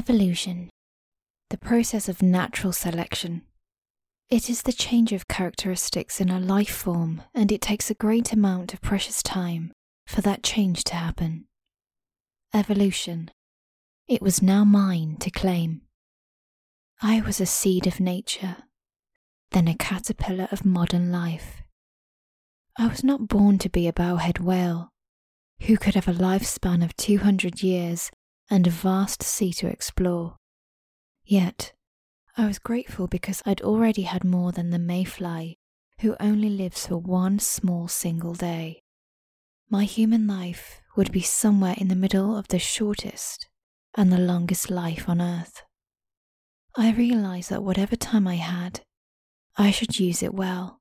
Evolution. The process of natural selection. It is the change of characteristics in a life form, and it takes a great amount of precious time for that change to happen. Evolution. It was now mine to claim. I was a seed of nature, then a caterpillar of modern life. I was not born to be a bowhead whale, who could have a lifespan of 200 years and a vast sea to explore. Yet, I was grateful because I'd already had more than the mayfly, who only lives for one small single day. My human life would be somewhere in the middle of the shortest and the longest life on earth. I realized that whatever time I had, I should use it well.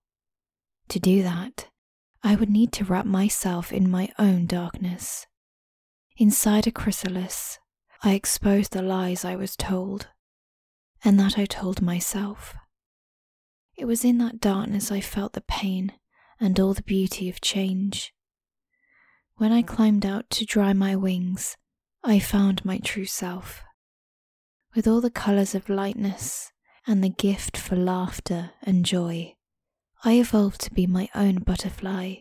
To do that, I would need to wrap myself in my own darkness. Inside a chrysalis, I exposed the lies I was told, and that I told myself. It was in that darkness I felt the pain and all the beauty of change. When I climbed out to dry my wings, I found my true self. With all the colours of lightness and the gift for laughter and joy, I evolved to be my own butterfly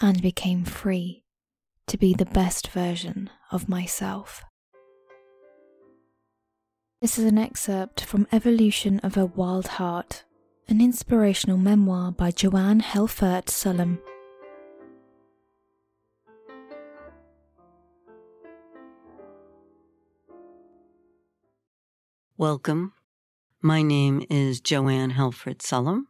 and became free to be the best version of myself. This is an excerpt from Evolution of a Wild Heart, an inspirational memoir by Joanne Helfert Sullum. Welcome. My name is Joanne Helfert Sullum,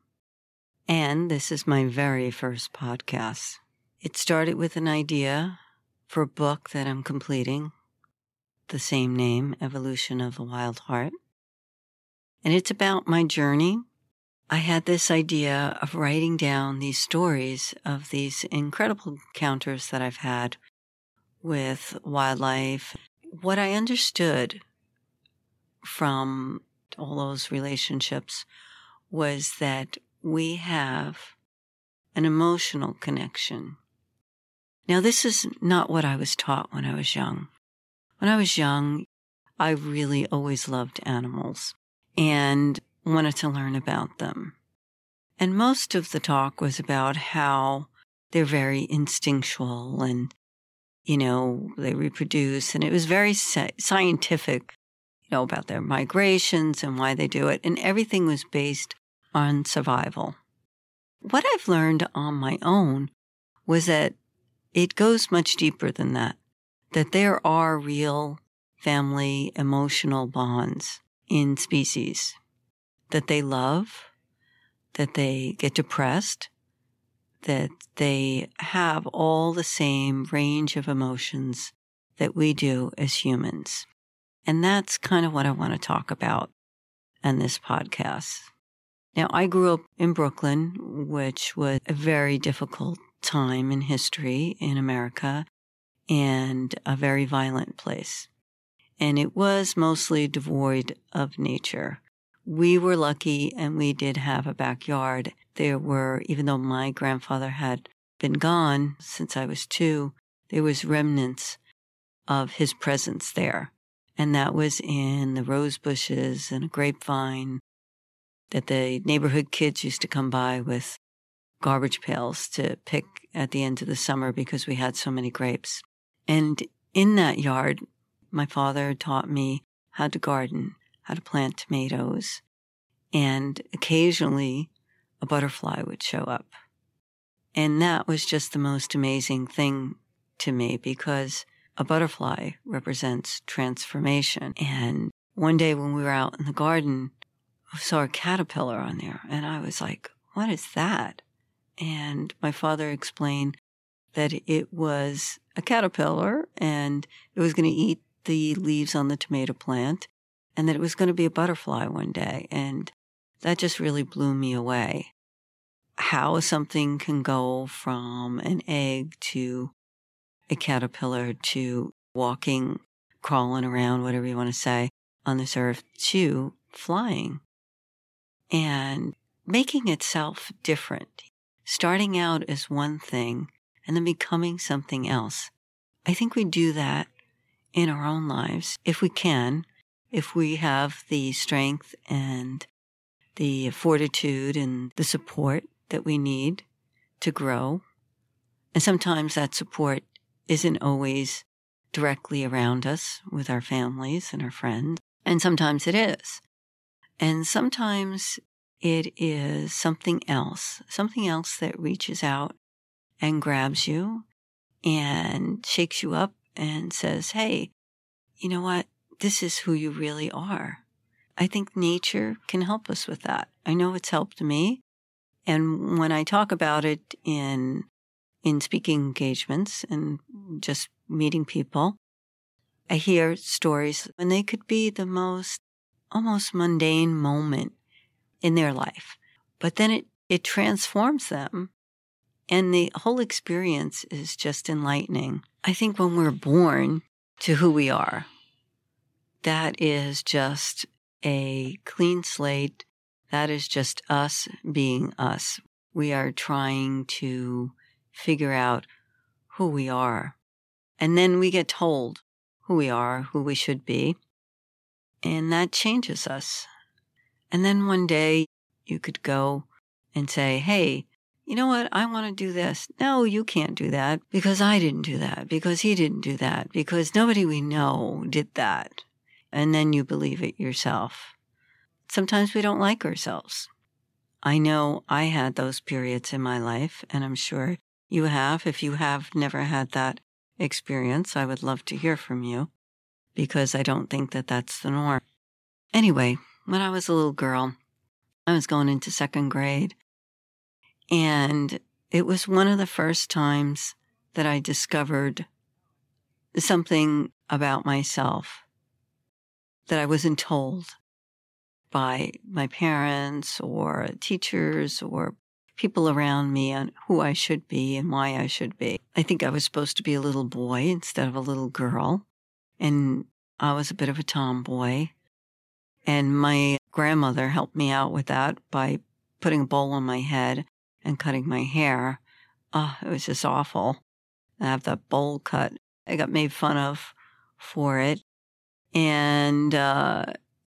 and this is my very first podcast. It started with an idea for a book that I'm completing, the same name, Evolution of the Wild Heart. And it's about my journey. I had this idea of writing down these stories of these incredible encounters that I've had with wildlife. What I understood from all those relationships was that we have an emotional connection now, this is not what I was taught when I was young. When I was young, I really always loved animals and wanted to learn about them. And most of the talk was about how they're very instinctual and, you know, they reproduce. And it was very scientific, you know, about their migrations and why they do it. And everything was based on survival. What I've learned on my own was that it goes much deeper than that, that there are real family emotional bonds in species that they love, that they get depressed, that they have all the same range of emotions that we do as humans. And that's kind of what I want to talk about in this podcast. Now, I grew up in Brooklyn, which was a very difficult time in history in America and a very violent place. And it was mostly devoid of nature. We were lucky and we did have a backyard. There were, even though my grandfather had been gone since I was two, there was remnants of his presence there. And that was in the rose bushes and a grapevine that the neighborhood kids used to come by with garbage pails to pick at the end of the summer because we had so many grapes. And in that yard, my father taught me how to garden, how to plant tomatoes, and occasionally a butterfly would show up. And that was just the most amazing thing to me because a butterfly represents transformation. And one day when we were out in the garden, I saw a caterpillar on there and I was like, what is that? And my father explained that it was a caterpillar and it was going to eat the leaves on the tomato plant and that it was going to be a butterfly one day. And that just really blew me away. How something can go from an egg to a caterpillar to walking, crawling around, whatever you want to say, on this earth to flying and making itself different starting out as one thing and then becoming something else. I think we do that in our own lives if we can. if we have the strength and the fortitude and the support that we need to grow. And sometimes that support isn't always directly around us with our families and our friends. And sometimes it is. And sometimes it is something else, something else that reaches out and grabs you and shakes you up and says, Hey, you know what? This is who you really are. I think nature can help us with that. I know it's helped me. And when I talk about it in, in speaking engagements and just meeting people, I hear stories and they could be the most almost mundane moment in their life, but then it, it transforms them and the whole experience is just enlightening. I think when we're born to who we are, that is just a clean slate. That is just us being us. We are trying to figure out who we are. And then we get told who we are, who we should be. And that changes us. And then one day you could go and say, Hey, you know what? I want to do this. No, you can't do that because I didn't do that, because he didn't do that, because nobody we know did that. And then you believe it yourself. Sometimes we don't like ourselves. I know I had those periods in my life, and I'm sure you have. If you have never had that experience, I would love to hear from you because I don't think that that's the norm. Anyway, when I was a little girl, I was going into second grade and it was one of the first times that I discovered something about myself that I wasn't told by my parents or teachers or people around me on who I should be and why I should be. I think I was supposed to be a little boy instead of a little girl. And I was a bit of a tomboy. And my grandmother helped me out with that by putting a bowl on my head and cutting my hair. Oh, it was just awful. I have that bowl cut. I got made fun of for it. And, uh,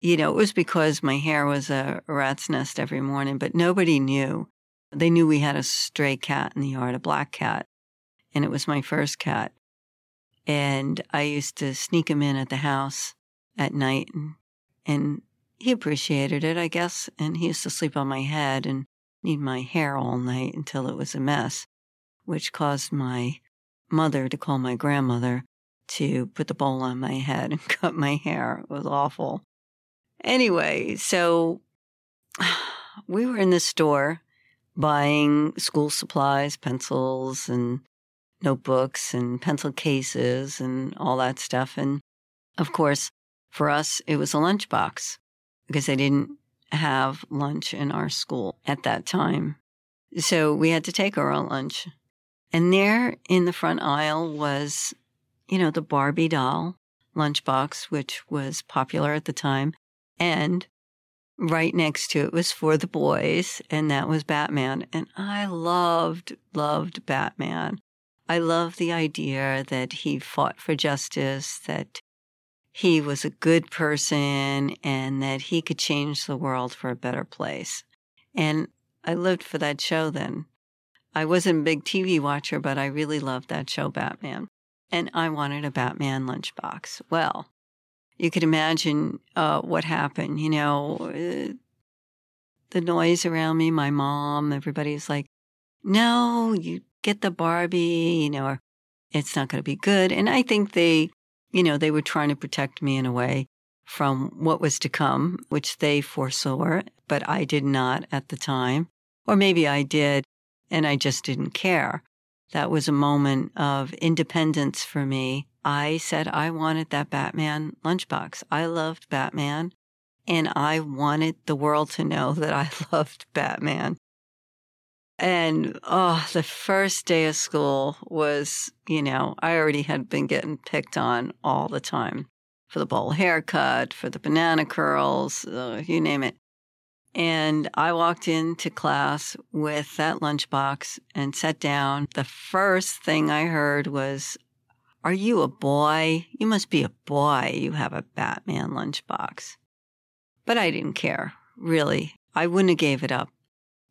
you know, it was because my hair was a rat's nest every morning, but nobody knew. They knew we had a stray cat in the yard, a black cat, and it was my first cat. And I used to sneak him in at the house at night, and, and he appreciated it, I guess. And he used to sleep on my head, and knead my hair all night until it was a mess, which caused my mother to call my grandmother to put the bowl on my head and cut my hair. It was awful. Anyway, so we were in the store buying school supplies, pencils and notebooks and pencil cases and all that stuff. And of course, for us, it was a lunchbox because they didn't have lunch in our school at that time. So we had to take our own lunch. And there in the front aisle was, you know, the Barbie doll lunchbox, which was popular at the time. And right next to it was for the boys, and that was Batman. And I loved, loved Batman. I love the idea that he fought for justice, that he was a good person and that he could change the world for a better place. And I lived for that show then. I wasn't a big TV watcher, but I really loved that show, Batman. And I wanted a Batman lunchbox. Well, you could imagine uh, what happened. You know, uh, the noise around me, my mom, everybody's like, no, you get the Barbie, you know, it's not going to be good. And I think they you know, they were trying to protect me in a way from what was to come, which they foresaw, but I did not at the time. Or maybe I did and I just didn't care. That was a moment of independence for me. I said I wanted that Batman lunchbox. I loved Batman and I wanted the world to know that I loved Batman. And oh, the first day of school was, you know, I already had been getting picked on all the time for the bowl haircut, for the banana curls, uh, you name it. And I walked into class with that lunchbox and sat down. The first thing I heard was, Are you a boy? You must be a boy. You have a Batman lunchbox. But I didn't care, really. I wouldn't have gave it up.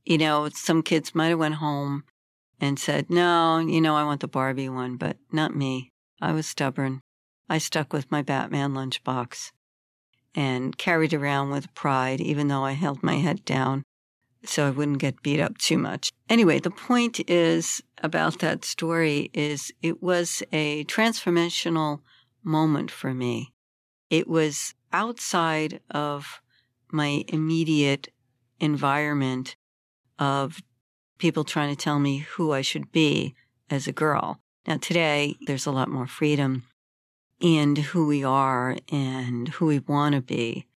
You know, some kids might have went home and said, no, you know, I want the Barbie one, but not me. I was stubborn. I stuck with my Batman lunchbox and carried around with pride, even though I held my head down so I wouldn't get beat up too much. Anyway, the point is about that story is it was a transformational moment for me. It was outside of my immediate environment of people trying to tell me who I should be as a girl. Now, today, there's a lot more freedom in who we are and who we want to be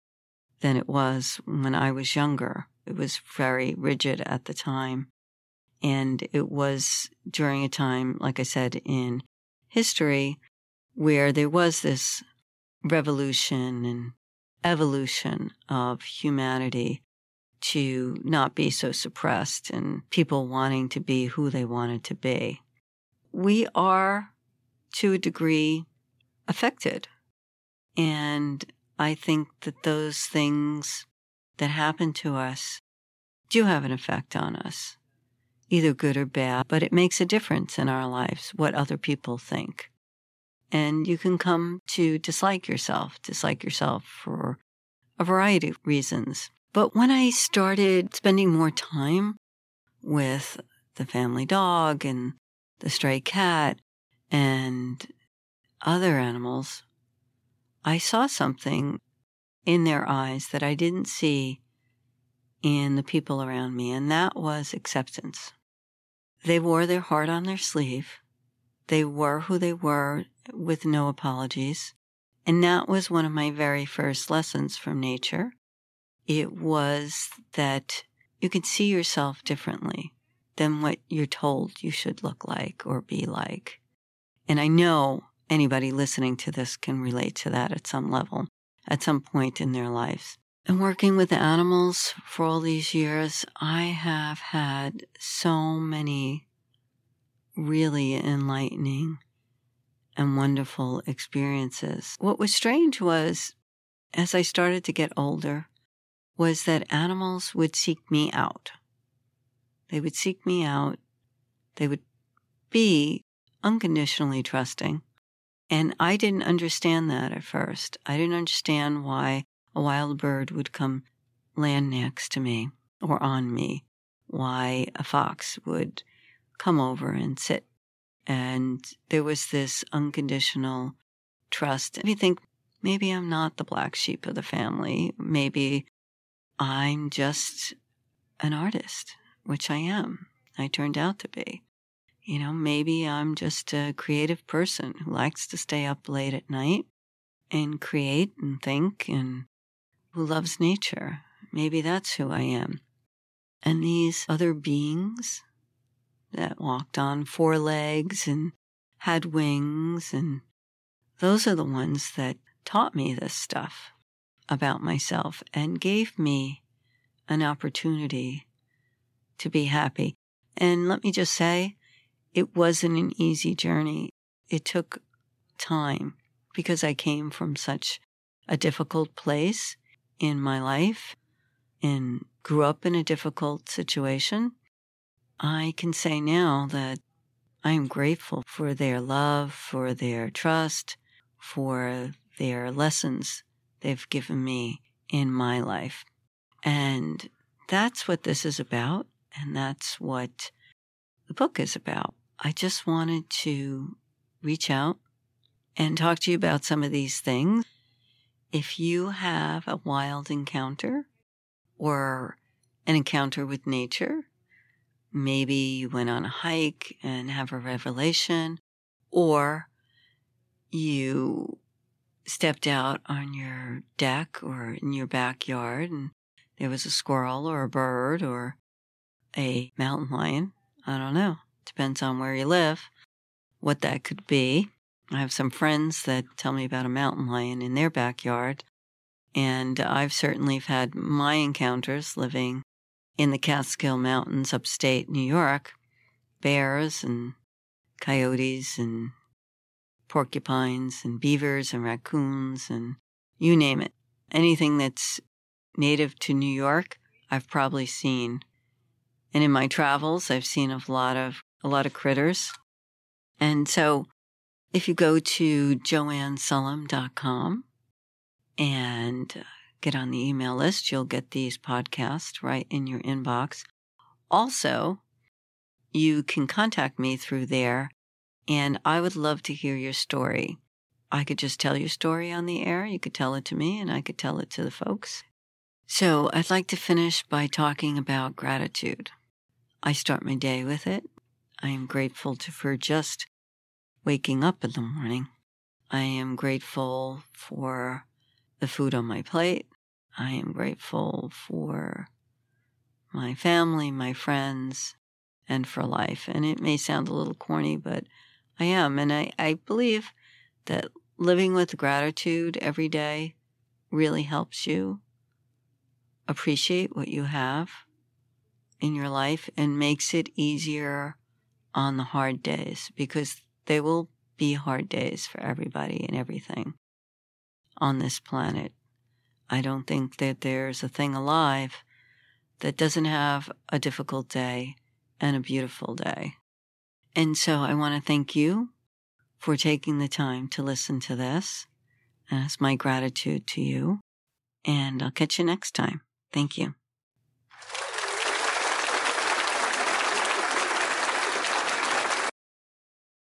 than it was when I was younger. It was very rigid at the time. And it was during a time, like I said, in history where there was this revolution and evolution of humanity to not be so suppressed and people wanting to be who they wanted to be. We are, to a degree, affected. And I think that those things that happen to us do have an effect on us, either good or bad, but it makes a difference in our lives what other people think. And you can come to dislike yourself, dislike yourself for a variety of reasons. But when I started spending more time with the family dog and the stray cat and other animals, I saw something in their eyes that I didn't see in the people around me, and that was acceptance. They wore their heart on their sleeve. They were who they were with no apologies. And that was one of my very first lessons from nature. It was that you can see yourself differently than what you're told you should look like or be like. And I know anybody listening to this can relate to that at some level, at some point in their lives. And working with animals for all these years, I have had so many really enlightening and wonderful experiences. What was strange was, as I started to get older, was that animals would seek me out. They would seek me out. They would be unconditionally trusting. And I didn't understand that at first. I didn't understand why a wild bird would come land next to me or on me, why a fox would come over and sit. And there was this unconditional trust. And you think, maybe I'm not the black sheep of the family. Maybe I'm just an artist, which I am. I turned out to be. You know, maybe I'm just a creative person who likes to stay up late at night and create and think and who loves nature. Maybe that's who I am. And these other beings that walked on four legs and had wings, and those are the ones that taught me this stuff about myself and gave me an opportunity to be happy. And let me just say, it wasn't an easy journey. It took time because I came from such a difficult place in my life and grew up in a difficult situation, I can say now that I am grateful for their love, for their trust, for their lessons they've given me in my life. And that's what this is about. And that's what the book is about. I just wanted to reach out and talk to you about some of these things if you have a wild encounter or an encounter with nature, maybe you went on a hike and have a revelation, or you stepped out on your deck or in your backyard and there was a squirrel or a bird or a mountain lion. I don't know. Depends on where you live, what that could be. I have some friends that tell me about a mountain lion in their backyard. And I've certainly had my encounters living in the Catskill Mountains upstate New York bears and coyotes and porcupines and beavers and raccoons and you name it. Anything that's native to New York, I've probably seen. And in my travels, I've seen a lot of a lot of critters. And so if you go to joannesullum.com and uh, get on the email list, you'll get these podcasts right in your inbox. Also, you can contact me through there, and I would love to hear your story. I could just tell your story on the air. You could tell it to me, and I could tell it to the folks. So, I'd like to finish by talking about gratitude. I start my day with it. I am grateful to, for just waking up in the morning. I am grateful for the food on my plate. I am grateful for my family, my friends, and for life. And it may sound a little corny, but I am. And I, I believe that living with gratitude every day really helps you appreciate what you have in your life and makes it easier on the hard days because they will be hard days for everybody and everything on this planet. I don't think that there's a thing alive that doesn't have a difficult day and a beautiful day. And so I want to thank you for taking the time to listen to this. It's my gratitude to you. And I'll catch you next time. Thank you.